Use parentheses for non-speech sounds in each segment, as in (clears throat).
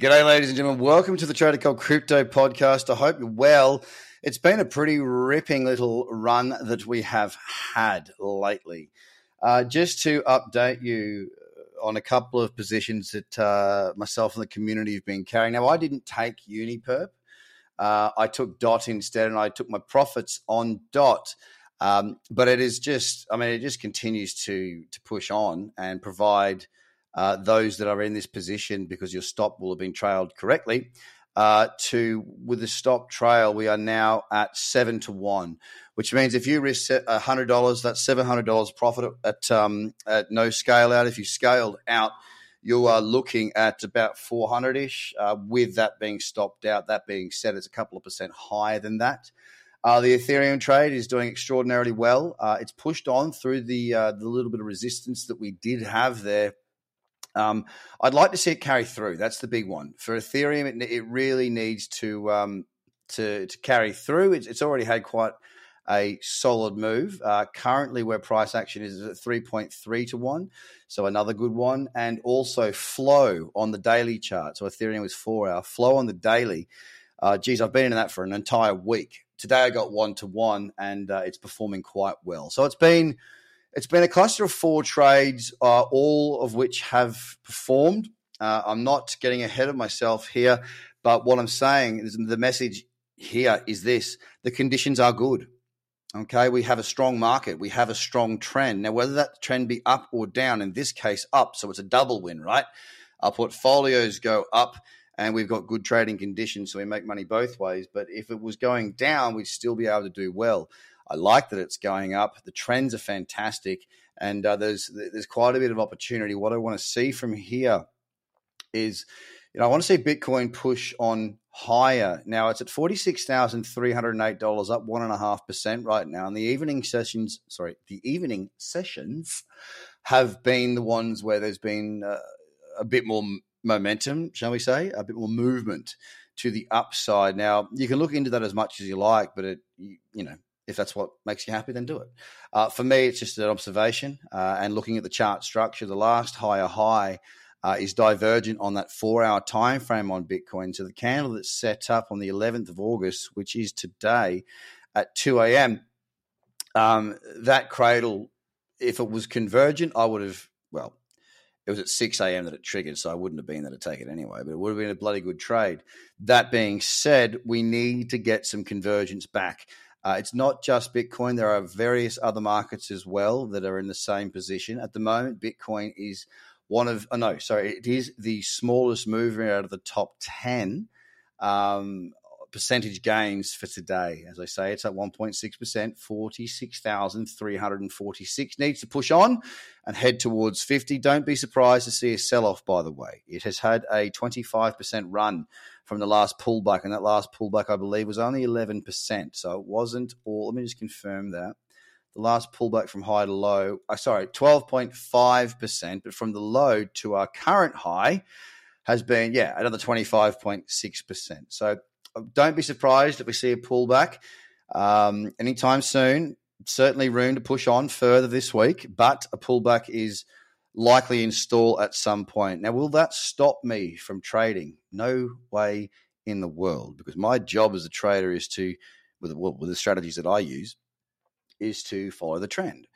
G'day, ladies and gentlemen. Welcome to the Trader Cobb Crypto Podcast. I hope you're well. It's been a pretty ripping little run that we have had lately. Uh, just to update you on a couple of positions that uh, myself and the community have been carrying. Now, I didn't take Uniperp. Uh, I took DOT instead, and I took my profits on DOT. Um, but it is just, I mean, it just continues to to push on and provide – uh, those that are in this position because your stop will have been trailed correctly. Uh, to with the stop trail, we are now at seven to one, which means if you risk hundred dollars, that's seven hundred dollars profit at um, at no scale out. If you scaled out, you are looking at about four hundred ish. Uh, with that being stopped out, that being said, it's a couple of percent higher than that. Uh, the Ethereum trade is doing extraordinarily well. Uh, it's pushed on through the uh, the little bit of resistance that we did have there um, I'd like to see it carry through. That's the big one for Ethereum. It, it really needs to um, to, to carry through. It's, it's, already had quite a solid move. Uh, currently, where price action is at three point three to one, so another good one, and also flow on the daily chart. So Ethereum was four hour flow on the daily. Uh, geez, I've been in that for an entire week. Today I got one to one, and uh, it's performing quite well. So it's been it's been a cluster of four trades, uh, all of which have performed. Uh, I'm not getting ahead of myself here, but what I'm saying is the message here is this the conditions are good. Okay, we have a strong market, we have a strong trend. Now, whether that trend be up or down, in this case, up, so it's a double win, right? Our portfolios go up and we've got good trading conditions, so we make money both ways. But if it was going down, we'd still be able to do well. I like that it's going up. The trends are fantastic, and uh, there's there's quite a bit of opportunity. What I want to see from here is, you know, I want to see Bitcoin push on higher. Now it's at forty six thousand three hundred eight dollars, up one and a half percent right now. And the evening sessions, sorry, the evening sessions have been the ones where there's been uh, a bit more momentum, shall we say, a bit more movement to the upside. Now you can look into that as much as you like, but it, you, you know, if that's what makes you happy, then do it. Uh, for me, it's just an observation uh, and looking at the chart structure. The last higher high uh, is divergent on that four-hour time frame on Bitcoin. So the candle that's set up on the 11th of August, which is today at 2 a.m., um, that cradle, if it was convergent, I would have well. It was at 6 a.m. that it triggered, so I wouldn't have been there to take it anyway, but it would have been a bloody good trade. That being said, we need to get some convergence back. Uh, it's not just Bitcoin. There are various other markets as well that are in the same position. At the moment, Bitcoin is one of, oh no, sorry, it is the smallest mover out of the top 10 um, percentage gains for today. As I say, it's at 1.6%, 46,346. Needs to push on and head towards 50. Don't be surprised to see a sell off, by the way. It has had a 25% run from the last pullback, and that last pullback, I believe, was only 11%. So it wasn't all. Let me just confirm that. The last pullback from high to low, uh, sorry, 12.5%, but from the low to our current high has been, yeah, another 25.6%. So uh, don't be surprised if we see a pullback um, anytime soon. Certainly room to push on further this week, but a pullback is – likely install at some point. Now, will that stop me from trading? No way in the world, because my job as a trader is to, with, with the strategies that I use, is to follow the trend.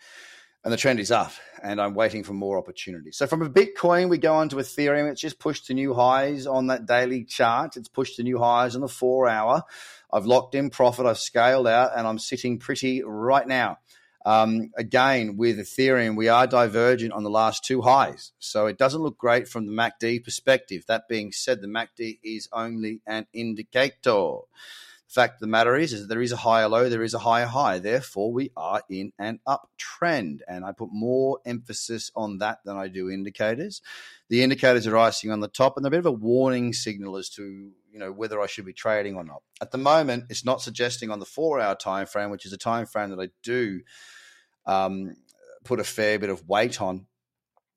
And the trend is up, and I'm waiting for more opportunities. So from a Bitcoin, we go on to Ethereum. It's just pushed to new highs on that daily chart. It's pushed to new highs on the four hour. I've locked in profit. I've scaled out, and I'm sitting pretty right now. Um, again, with Ethereum, we are divergent on the last two highs. So it doesn't look great from the MACD perspective. That being said, the MACD is only an indicator. The fact of the matter is, is there is a higher low, there is a higher high. Therefore, we are in an uptrend. And I put more emphasis on that than I do indicators. The indicators are icing on the top, and they're a bit of a warning signal as to you know whether I should be trading or not. At the moment, it's not suggesting on the four-hour time frame, which is a time frame that I do um, put a fair bit of weight on.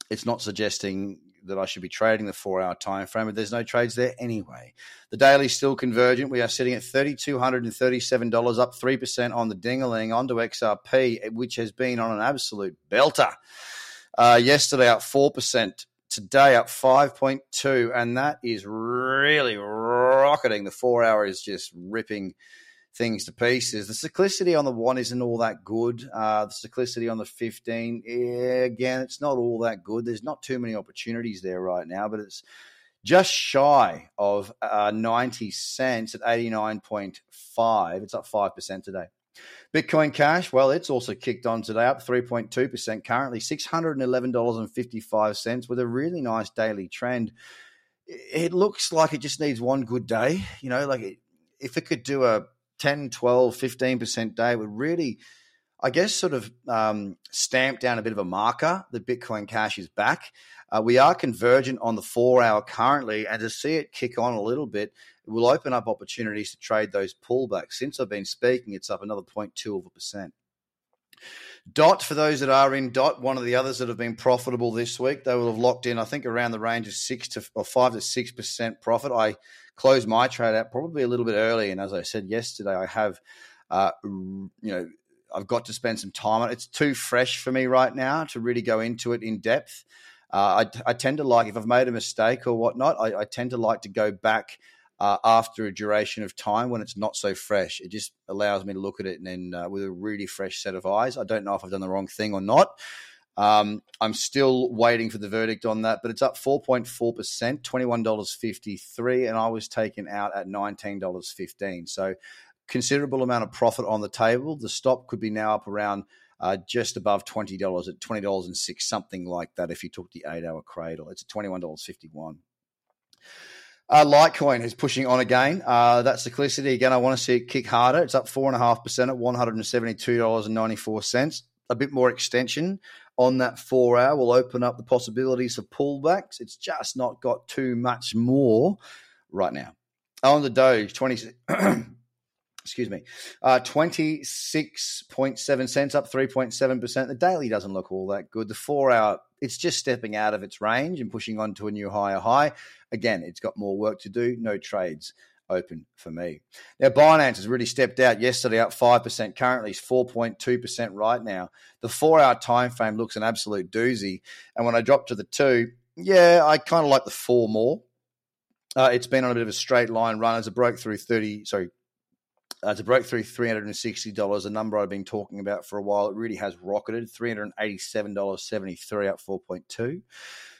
It's not suggesting that I should be trading the four hour time frame, but there's no trades there anyway. The daily still convergent. We are sitting at $3,237, up 3% on the dingaling onto XRP, which has been on an absolute belter. Uh, yesterday, up 4%. Today up 5.2, and that is really rocketing. The four hour is just ripping things to pieces. The cyclicity on the one isn't all that good. Uh, the cyclicity on the 15, yeah, again, it's not all that good. There's not too many opportunities there right now, but it's just shy of uh, 90 cents at 89.5. It's up 5% today. Bitcoin Cash, well, it's also kicked on today, up 3.2%, currently $611.55 with a really nice daily trend. It looks like it just needs one good day. You know, like it, if it could do a 10, 12, 15% day, it would really, I guess, sort of um, stamp down a bit of a marker that Bitcoin Cash is back. Uh, we are convergent on the four hour currently, and to see it kick on a little bit, it will open up opportunities to trade those pullbacks. Since I've been speaking, it's up another 0.2 of a percent. Dot, for those that are in Dot, one of the others that have been profitable this week, they will have locked in, I think, around the range of six to or five to six percent profit. I closed my trade out probably a little bit early, and as I said yesterday, I have, uh, you know, I've got to spend some time on it. It's too fresh for me right now to really go into it in depth. Uh, I, I, tend to like if I've made a mistake or whatnot, I, I tend to like to go back uh, after a duration of time when it's not so fresh. It just allows me to look at it and then uh, with a really fresh set of eyes. I don't know if I've done the wrong thing or not. Um, I'm still waiting for the verdict on that, but it's up 4.4%, $21.53, and I was taken out at $19.15. So considerable amount of profit on the table. The stop could be now up around uh, just above $20 at $20.06, something like that if you took the eight hour cradle. It's at $21.51. Uh, Litecoin is pushing on again. Uh, that cyclicity, again, I want to see it kick harder. It's up 4.5% at $172.94. A bit more extension on that four hour will open up the possibilities for pullbacks. It's just not got too much more right now. On the Doge, 20, excuse me, uh, 26.7 cents, up 3.7%. The daily doesn't look all that good. The four hour, it's just stepping out of its range and pushing on to a new higher high. Again, it's got more work to do. No trades open for me. Now, Binance has really stepped out yesterday, up 5%. Currently, it's 4.2% right now. The four hour time frame looks an absolute doozy. And when I drop to the two, yeah, I kind of like the four more. Uh, it's been on a bit of a straight line run as it broke through 30, sorry, uh, to break through $360, a number I've been talking about for a while. It really has rocketed, $387.73 up 4.2.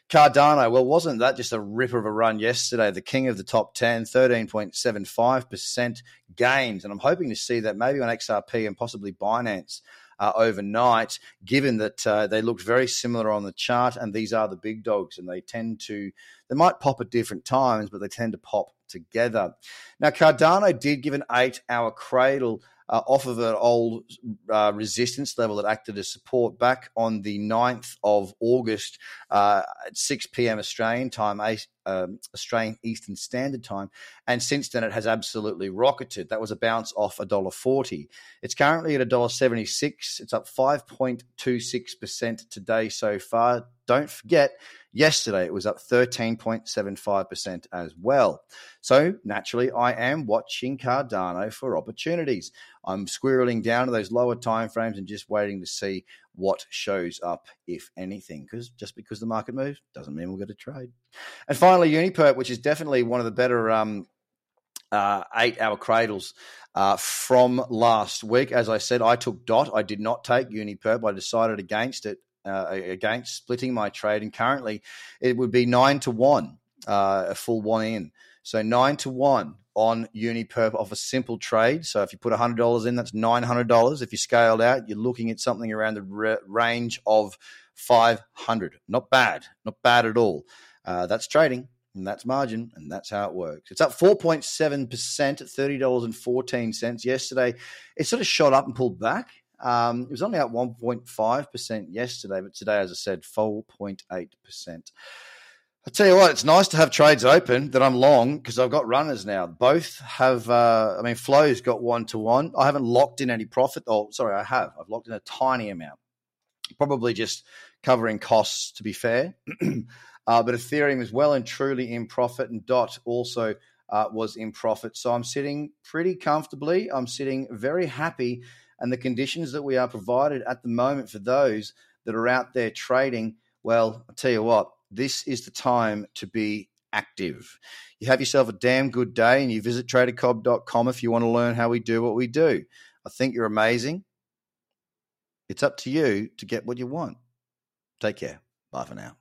Cardano, well, wasn't that just a ripper of a run yesterday? The king of the top 10, 13.75% gains. And I'm hoping to see that maybe on XRP and possibly Binance uh, overnight, given that uh, they looked very similar on the chart. And these are the big dogs, and they tend to, they might pop at different times, but they tend to pop together. Now, Cardano did give an eight hour cradle uh, off of an old uh, resistance level that acted as support back on the 9th of August uh, at 6 p.m. Australian time, um, Australian Eastern Standard Time. And since then, it has absolutely rocketed. That was a bounce off $1.40. It's currently at $1.76. It's up 5.26% today so far. Don't forget, Yesterday, it was up 13.75% as well. So, naturally, I am watching Cardano for opportunities. I'm squirreling down to those lower time frames and just waiting to see what shows up, if anything, because just because the market moves doesn't mean we'll get a trade. And finally, Uniperp, which is definitely one of the better um, uh, eight hour cradles uh, from last week. As I said, I took DOT. I did not take Uniperp. I decided against it uh, against splitting my trade, and currently it would be nine to one, uh, a full one in. So nine to one on Uniperp off a simple trade. So if you put hundred dollars in, that's nine hundred dollars. If you scaled out, you're looking at something around the range of five hundred. Not bad, not bad at all. Uh, that's trading and that's margin, and that's how it works. It's up 4.7% at $30.14. Yesterday, it sort of shot up and pulled back. Um, it was only up 1.5% yesterday, but today, as I said, 4.8%. I tell you what, it's nice to have trades open that I'm long because I've got runners now. Both have, uh, I mean, Flow's got one to one. I haven't locked in any profit. Oh, sorry, I have. I've locked in a tiny amount, probably just covering costs to be fair. (clears throat) uh, but Ethereum is well and truly in profit, and DOT also uh, was in profit. So I'm sitting pretty comfortably. I'm sitting very happy and the conditions that we are provided at the moment for those that are out there trading, well, I'll tell you what, this is the time to be active. You have yourself a damn good day and you visit tradercobb.com if you want to learn how we do what we do. I think you're amazing. It's up to you to get what you want. Take care. Bye for now.